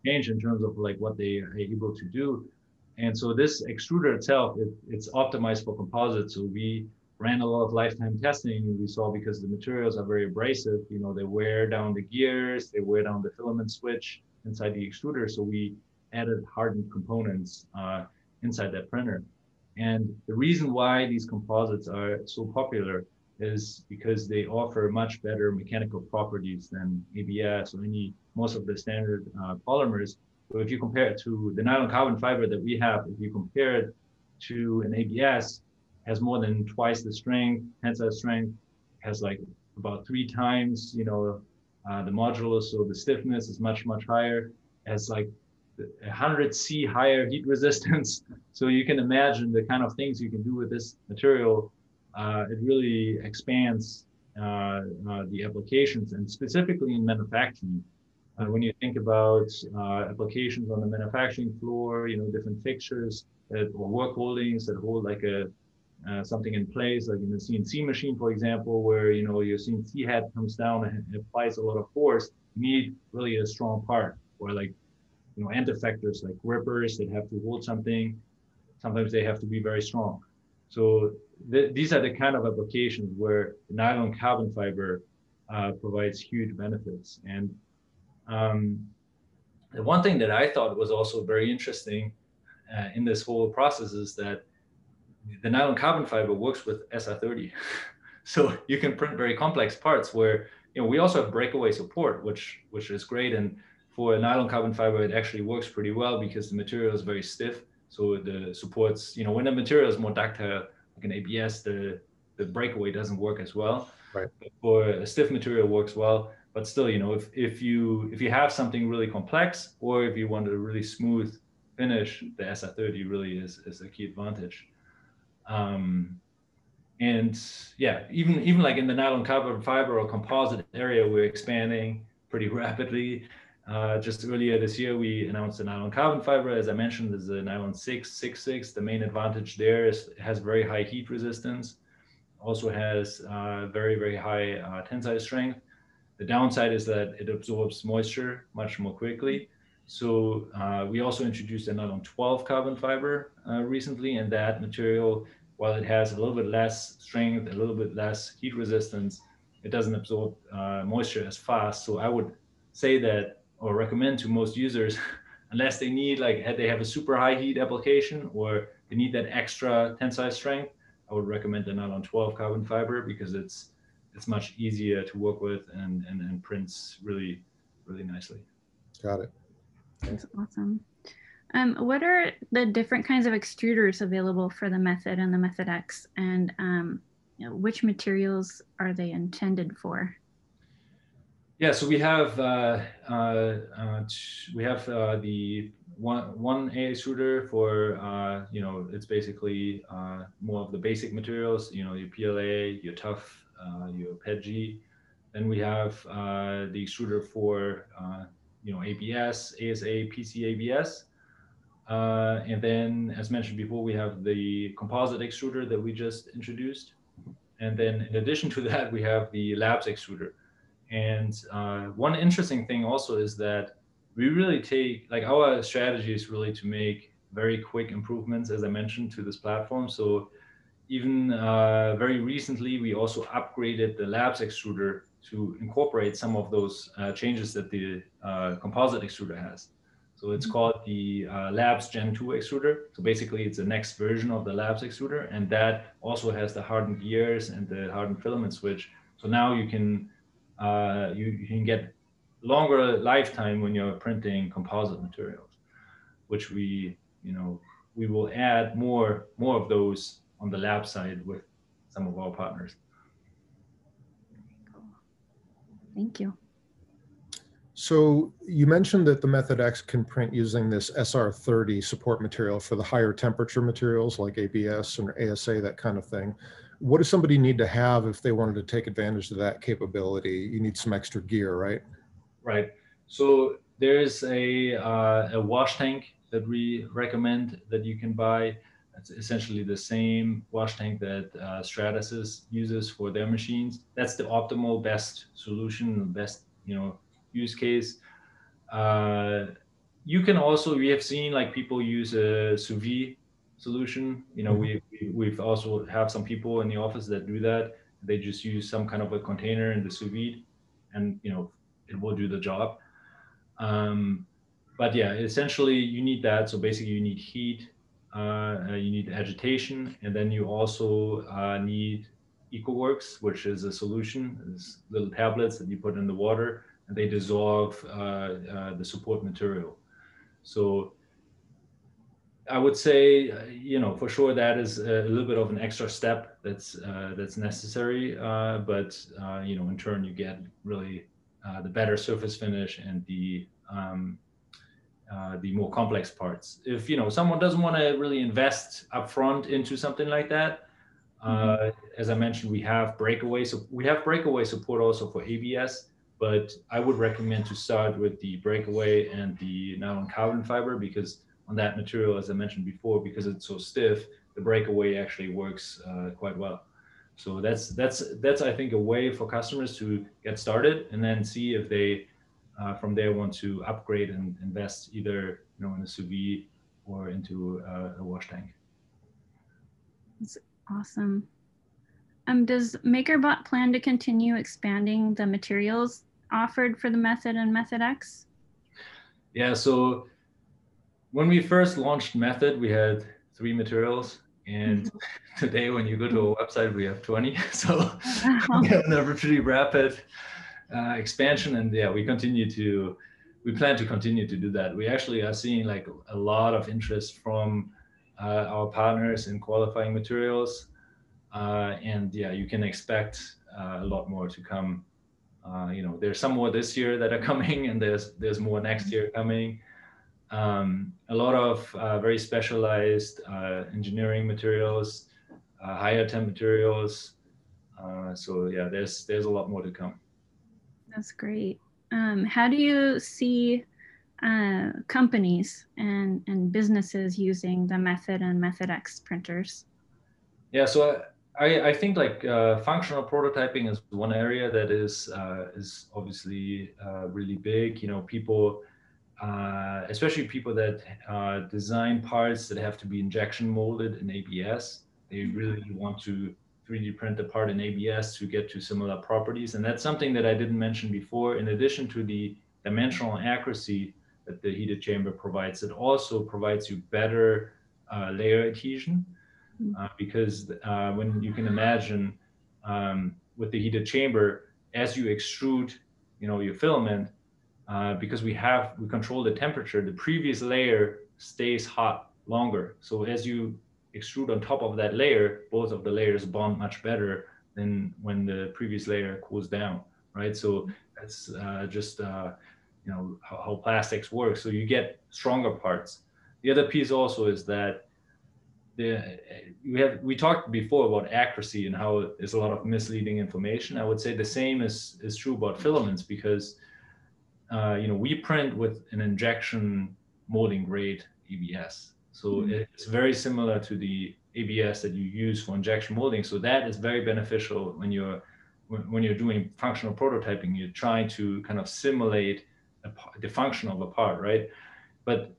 change in terms of like what they are able to do. And so this extruder itself, it, it's optimized for composites. So we ran a lot of lifetime testing and we saw because the materials are very abrasive you know they wear down the gears they wear down the filament switch inside the extruder so we added hardened components uh, inside that printer and the reason why these composites are so popular is because they offer much better mechanical properties than ABS or any most of the standard uh, polymers. So if you compare it to the nylon carbon fiber that we have, if you compare it to an ABS, has more than twice the strength, tensile strength, has like about three times, you know, uh, the modulus, or the stiffness is much, much higher, has like 100 C higher heat resistance. So you can imagine the kind of things you can do with this material. Uh, it really expands uh, uh the applications and specifically in manufacturing. When you think about applications on the manufacturing floor, you know, different fixtures that, or work holdings that hold like a uh, something in place, like in the CNC machine, for example, where you know your CNC head comes down and applies a lot of force. You need really a strong part, or like you know end effectors like grippers that have to hold something. Sometimes they have to be very strong. So th- these are the kind of applications where nylon carbon fiber uh, provides huge benefits. And um, the one thing that I thought was also very interesting uh, in this whole process is that the nylon carbon fiber works with SR30. so you can print very complex parts where, you know, we also have breakaway support, which, which is great. And for nylon carbon fiber, it actually works pretty well because the material is very stiff. So the supports, you know, when the material is more ductile, like an ABS, the, the breakaway doesn't work as well. Right. But for a stiff material works well. But still, you know, if, if you if you have something really complex or if you want a really smooth finish, the SR30 really is, is a key advantage. Um, and yeah, even even like in the nylon carbon fiber or composite area, we're expanding pretty rapidly. Uh, just earlier this year, we announced the nylon carbon fiber. As I mentioned, is a nylon 666. The main advantage there is it has very high heat resistance, also has uh, very, very high uh, tensile strength. The downside is that it absorbs moisture much more quickly. So uh, we also introduced a nylon 12 carbon fiber uh, recently, and that material while it has a little bit less strength, a little bit less heat resistance, it doesn't absorb uh, moisture as fast. So I would say that or recommend to most users, unless they need like they have a super high heat application or they need that extra tensile strength, I would recommend the nylon 12 carbon fiber because it's it's much easier to work with and and, and prints really really nicely. Got it. That's awesome. Um, what are the different kinds of extruders available for the Method and the Method X, and um, you know, which materials are they intended for? Yeah, so we have uh, uh, uh, we have uh, the one one A extruder for uh, you know it's basically more of the basic materials, you know your PLA, your tough, your PETG. Then we have the extruder for you know ABS, ASA, PC ABS. Uh, and then, as mentioned before, we have the composite extruder that we just introduced. And then in addition to that, we have the labs extruder. And uh, one interesting thing also is that we really take, like our strategy is really to make very quick improvements, as I mentioned, to this platform. So even uh, very recently, we also upgraded the labs extruder to incorporate some of those uh, changes that the uh, composite extruder has. So it's mm-hmm. called the uh, Labs Gen 2 extruder. So basically it's the next version of the Labs extruder. And that also has the hardened gears and the hardened filament switch. So now you can, uh, you, you can get longer lifetime when you're printing composite materials, which we, you know, we will add more, more of those on the lab side with some of our partners. Thank you. So you mentioned that the Method X can print using this SR30 support material for the higher temperature materials like ABS and ASA, that kind of thing. What does somebody need to have if they wanted to take advantage of that capability? You need some extra gear, right? Right. So there's a, uh, a wash tank that we recommend that you can buy. It's essentially the same wash tank that uh, Stratasys uses for their machines. That's the optimal best solution, best, you know, use case. Uh, you can also, we have seen like people use a sous vide solution. You know, mm-hmm. we, we, have also have some people in the office that do that. They just use some kind of a container in the sous vide and, you know, it will do the job. Um, but yeah, essentially you need that. So basically you need heat, uh, you need agitation, and then you also uh, need EcoWorks, which is a solution, it's little tablets that you put in the water and they dissolve uh, uh, the support material. So I would say, uh, you know, for sure that is a little bit of an extra step that's uh, that's necessary. Uh, but uh, you know, in turn, you get really the better surface finish and the um, the more complex parts. If you know someone doesn't want to really invest upfront into something like that, mm-hmm. as I mentioned, we have breakaway. So we have breakaway support also for ABS but I would recommend to start with the breakaway and the nylon carbon fiber because on that material, as I mentioned before, because it's so stiff, the breakaway actually works uh, quite well. So that's that's that's I think a way for customers to get started and then see if they uh, from there want to upgrade and invest either you know in a sous vide or into uh, a wash tank. That's awesome. Um, does MakerBot plan to continue expanding the materials offered for the Method and Method X? Yeah, so when we first launched Method, we had three materials. And mm-hmm. today, when you go to a website, we have 20. So we have a pretty rapid uh, expansion. And yeah, we continue to, we plan to continue to do that. We actually are seeing like a lot of interest from uh, our partners in qualifying materials. Uh, and yeah, you can expect uh, a lot more to come uh, you know, there's some more this year that are coming, and there's there's more next year coming. Um, a lot of uh, very specialized uh, engineering materials, uh, higher temp materials. Uh, so yeah, there's there's a lot more to come. That's great. Um, how do you see uh, companies and and businesses using the Method and Method X printers? Yeah, so I, I think like uh, functional prototyping is one area that is uh, is obviously uh, really big. You know, people, uh, especially people that uh, design parts that have to be injection molded in ABS, they they really want to 3D print the part in ABS to get to similar properties. And that's something that I didn't mention before. In addition to the dimensional accuracy that the heated chamber provides, it also provides you better uh, layer adhesion uh, because uh, when you can imagine um, with the heated chamber, as you extrude, you know, your filament, uh, because we have we control the temperature, the previous layer stays hot longer. So as you extrude on top of that layer, both of the layers bond much better than when the previous layer cools down, right? So that's uh, just uh, you know how, how, plastics work. So you get stronger parts. The other piece also is that the we have we talked before about accuracy and how there's a lot of misleading information. I would say the same is is true about filaments because uh, you know we print with an injection molding grade ABS so mm-hmm. it's very similar to the ABS that you use for injection molding. So that is very beneficial when you're when you're doing functional prototyping. You're trying to kind of simulate a, the function of a part, right? But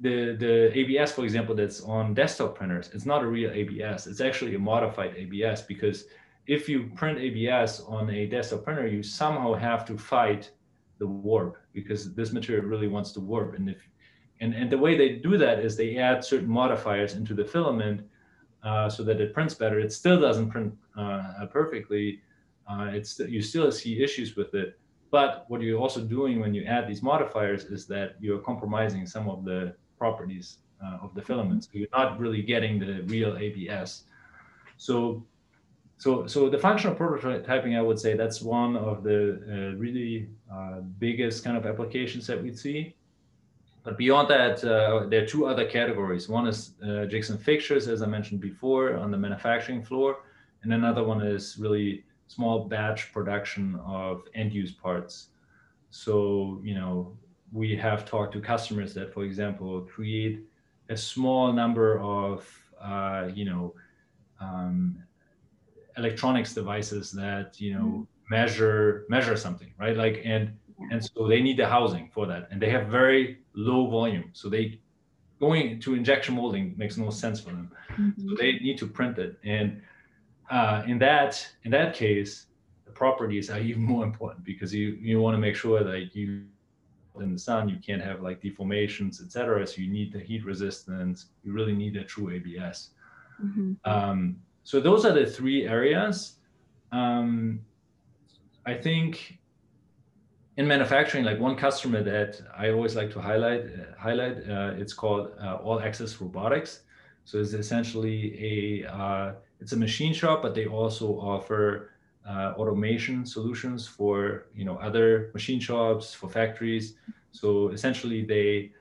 the the ABS, for example, that's on desktop printers, it's not a real ABS. It's actually a modified ABS because if you print ABS on a desktop printer, you somehow have to fight the warp because this material really wants to warp. And if and, and the way they do that is they add certain modifiers into the filament uh, so that it prints better. It still doesn't print uh, perfectly. Uh, it's you still see issues with it. But what you're also doing when you add these modifiers is that you're compromising some of the properties uh, of the filament. So you're not really getting the real ABS. So, so, so the functional prototyping, I would say that's one of the uh, really uh, biggest kind of applications that we see. But beyond that, uh, there are two other categories. One is uh, jigs and fixtures, as I mentioned before, on the manufacturing floor. And another one is really small batch production of end use parts. So, you know, we have talked to customers that, for example, create a small number of, uh, you know, um, electronics devices that, you know, mm-hmm. measure measure something, right? Like, and and so they need the housing for that and they have very low volume so they going to injection molding makes no sense for them mm-hmm. so they need to print it and uh, in that in that case the properties are even more important because you you want to make sure that you in the sun you can't have like deformations etc so you need the heat resistance you really need a true abs mm-hmm. um, so those are the three areas um, i think in manufacturing, like one customer that I always like to highlight, uh, highlight, uh, it's called uh, All Axis Robotics. So it's essentially a uh, it's a machine shop, but they also offer uh, automation solutions for you know other machine shops for factories. So essentially, they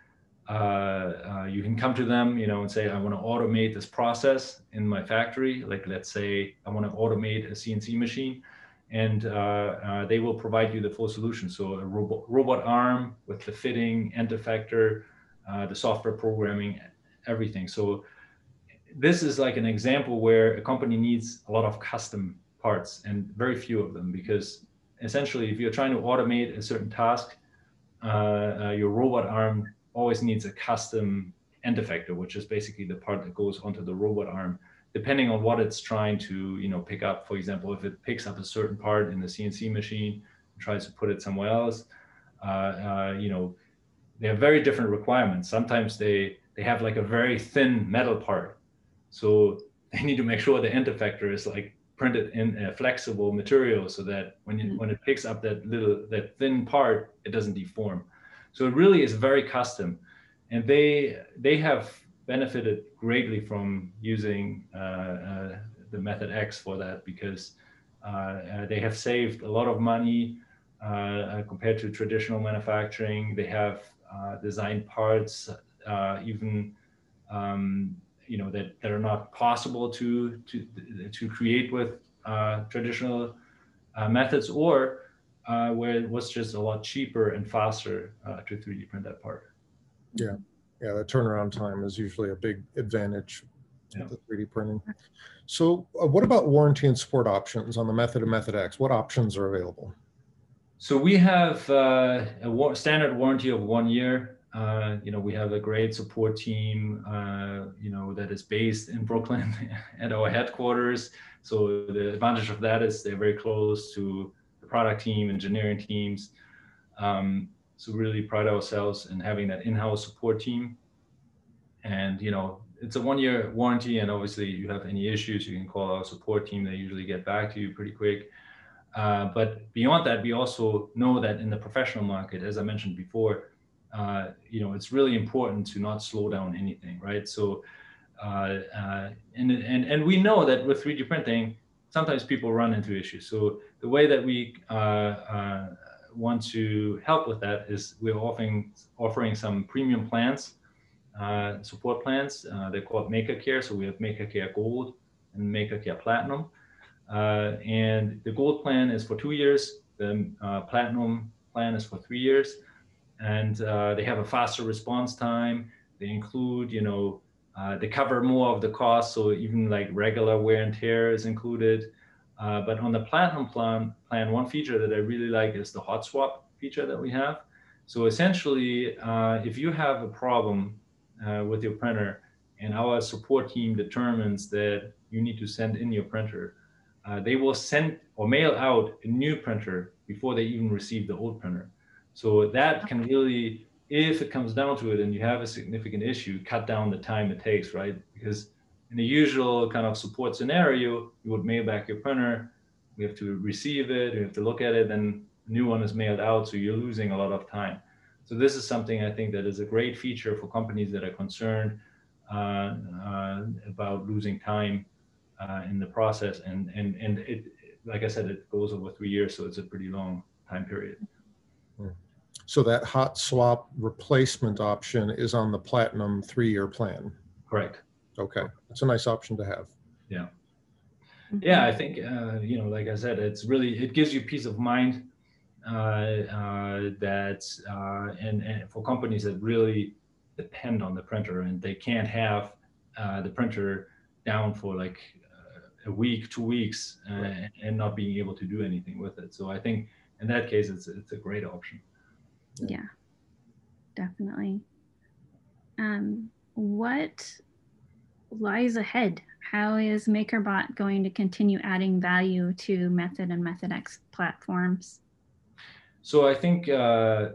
you can come to them, you know, and say, I want to automate this process in my factory. Like let's say I want to automate a CNC machine and uh, uh, they will provide you the full solution. So a robot, robot arm with the fitting, end effector, uh, the software programming, everything. So this is like an example where a company needs a lot of custom parts and very few of them because essentially if you're trying to automate a certain task, uh, uh, your robot arm always needs a custom end effector, which is basically the part that goes onto the robot arm depending on what it's trying to you know pick up. For example if it picks up a certain part in the cnc machine and tries to put it somewhere else uh, uh, you know they have very different requirements. Sometimes they they have like a very thin metal part. So they need to make sure the end effector is like printed in a flexible material so that when it, mm-hmm. when it picks up that little that thin part it doesn't deform so it really is very custom and they they have benefited greatly from using uh, uh, the method X for that because uh, they have saved a lot of money compared to traditional manufacturing. They have designed parts even um, you know that, that are not possible to to to create with uh, traditional uh, methods or uh, where it was just a lot cheaper and faster to 3D print that part. Yeah yeah, the turnaround time is usually a big advantage yeah. the 3D printing. So uh, what about warranty and support options on the Method and Method X? What options are available? So we have uh, a war standard warranty of one year Uh, you know, we have a great support team, uh, you know, that is based in Brooklyn at our headquarters. So the advantage of that is they're very close to product team, engineering teams. Um, so really pride ourselves in having that in-house support team. And you know, it's a one-year warranty, and obviously, you have any issues, you can call our support team. They usually get back to you pretty quick. Uh, but beyond that, we also know that in the professional market, as I mentioned before, uh, you know, it's really important to not slow down anything, right? So, uh, uh and and and we know that with 3D printing, sometimes people run into issues. So the way that we uh, uh, want to help with that is we're offering offering some premium plans uh, support plans. Uh, they're called Maker Care. So we have Maker Care Gold and Maker Care Platinum. Uh, and the Gold plan is for two years. The uh, Platinum plan is for three years. And they have a faster response time. They include, you know, they cover more of the cost. So even like regular wear and tear is included. but on the Platinum plan, plan, one feature that I really like is the hot swap feature that we have. So essentially, if you have a problem uh, with your printer and our support team determines that you need to send in your printer, uh, they will send or mail out a new printer before they even receive the old printer. So that can really, if it comes down to it and you have a significant issue, cut down the time it takes, right? Because in the usual kind of support scenario, you would mail back your printer, we have to receive it, we have to look at it, then a new one is mailed out, so you're losing a lot of time. So this is something I think that is a great feature for companies that are concerned uh, uh, about losing time uh, in the process. And and and it, like I said, it goes over three years, so it's a pretty long time period. So that hot swap replacement option is on the platinum three-year plan. Correct. Okay, it's a nice option to have. Yeah. Yeah, I think uh, you know, like I said, it's really it gives you peace of mind uh, uh, that uh, and, and for companies that really depend on the printer and they can't have the printer down for like a week, two weeks, right. and not being able to do anything with it. So I think in that case, it's it's a great option. Yeah, definitely. Um, what lies ahead? How is MakerBot going to continue adding value to Method and MethodX platforms? So I think uh,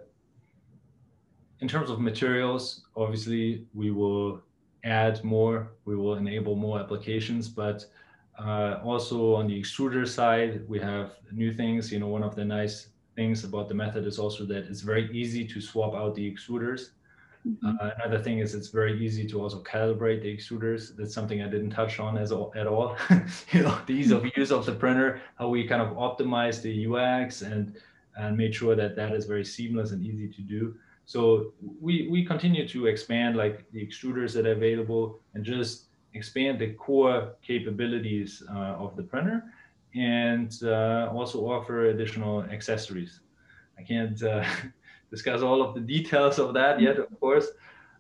in terms of materials, obviously we will add more, we will enable more applications, but uh, also on the extruder side, we have new things. You know, one of the nice things about the method is also that it's very easy to swap out the extruders. Mm-hmm. Uh, another thing is it's very easy to also calibrate the extruders. That's something I didn't touch on as all, at all. you know, the ease of use of the printer, how we kind of optimize the UX and and made sure that that is very seamless and easy to do. So we, we continue to expand like the extruders that are available and just expand the core capabilities uh, of the printer and uh, also offer additional accessories. I can't uh, discuss all of the details of that yet, of course.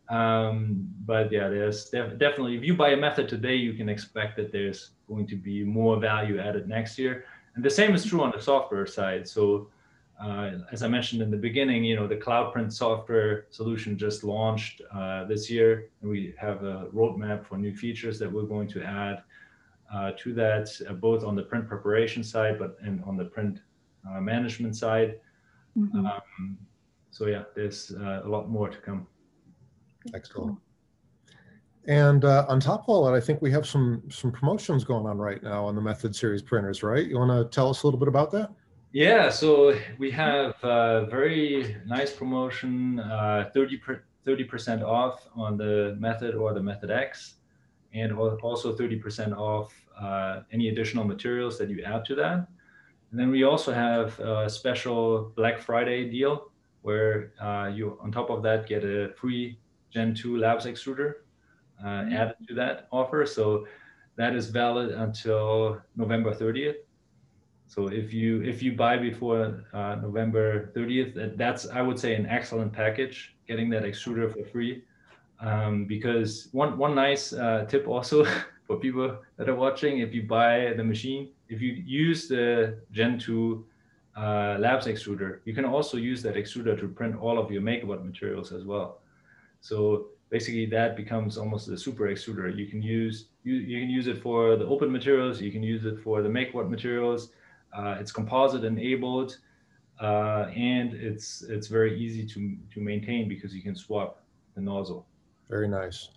Um, but yeah, there's def definitely, if you buy a method today, you can expect that there's going to be more value added next year. And the same is true on the software side. So uh, as I mentioned in the beginning, you know, the CloudPrint software solution just launched uh, this year, and we have a roadmap for new features that we're going to add to that, uh, both on the print preparation side, but and on the print uh, management side. Mm-hmm. Um, so yeah, there's uh, a lot more to come. Excellent. And on top of all that, I think we have some some promotions going on right now on the Method Series printers, right? You want to tell us a little bit about that? Yeah, so we have a very nice promotion, uh, 30 percent off on the Method or the Method X, and also 30% off uh, any additional materials that you add to that. And then we also have a special Black Friday deal where uh, you, on top of that, get a free Gen 2 Labs extruder uh, mm-hmm. added to that offer. So that is valid until November 30th. So if you if you buy before uh, November 30th, that's I would say an excellent package. Getting that extruder for free, um, because one one nice uh, tip also for people that are watching: if you buy the machine, if you use the Gen 2 uh, Labs extruder, you can also use that extruder to print all of your MakerBot materials as well. So basically that becomes almost a super extruder. You can use you, you can use it for the open materials. You can use it for the MakerBot materials. Uh, it's composite enabled, uh, and it's it's very easy to to maintain because you can swap the nozzle. Very nice.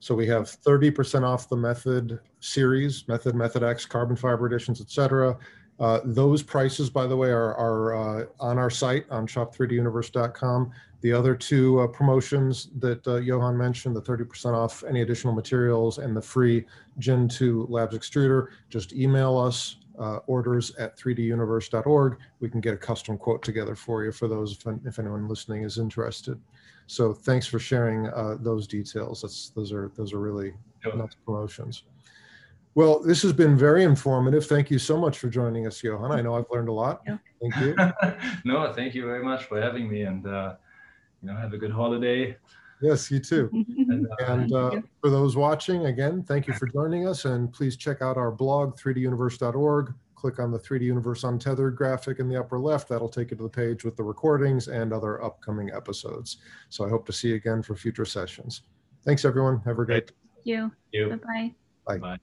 So we have 30% off the Method series, Method, Method X, carbon fiber editions, etc. Uh, those prices, by the way, are, are uh, on our site on shop3duniverse.com. The other two uh, promotions that uh, Johan mentioned, the 30% off any additional materials and the free Gen 2 Labs extruder, just email us uh, orders at 3duniverse.org. We can get a custom quote together for you for those if, if anyone listening is interested. So thanks for sharing uh, those details. That's those are those are really Sure. nice promotions. Well, this has been very informative. Thank you so much for joining us, Johan. I know I've learned a lot. Yeah. Thank you. no, thank you very much for having me, and uh, you know, have a good holiday. Yes, you too. And, uh, And uh, for those watching, again, thank you for joining us. And please check out our blog, 3duniverse.org. Click on the 3D Universe Untethered graphic in the upper left. That'll take you to the page with the recordings and other upcoming episodes. So I hope to see you again for future sessions. Thanks, everyone. Have a great Thank you. you. Bye-bye. Bye.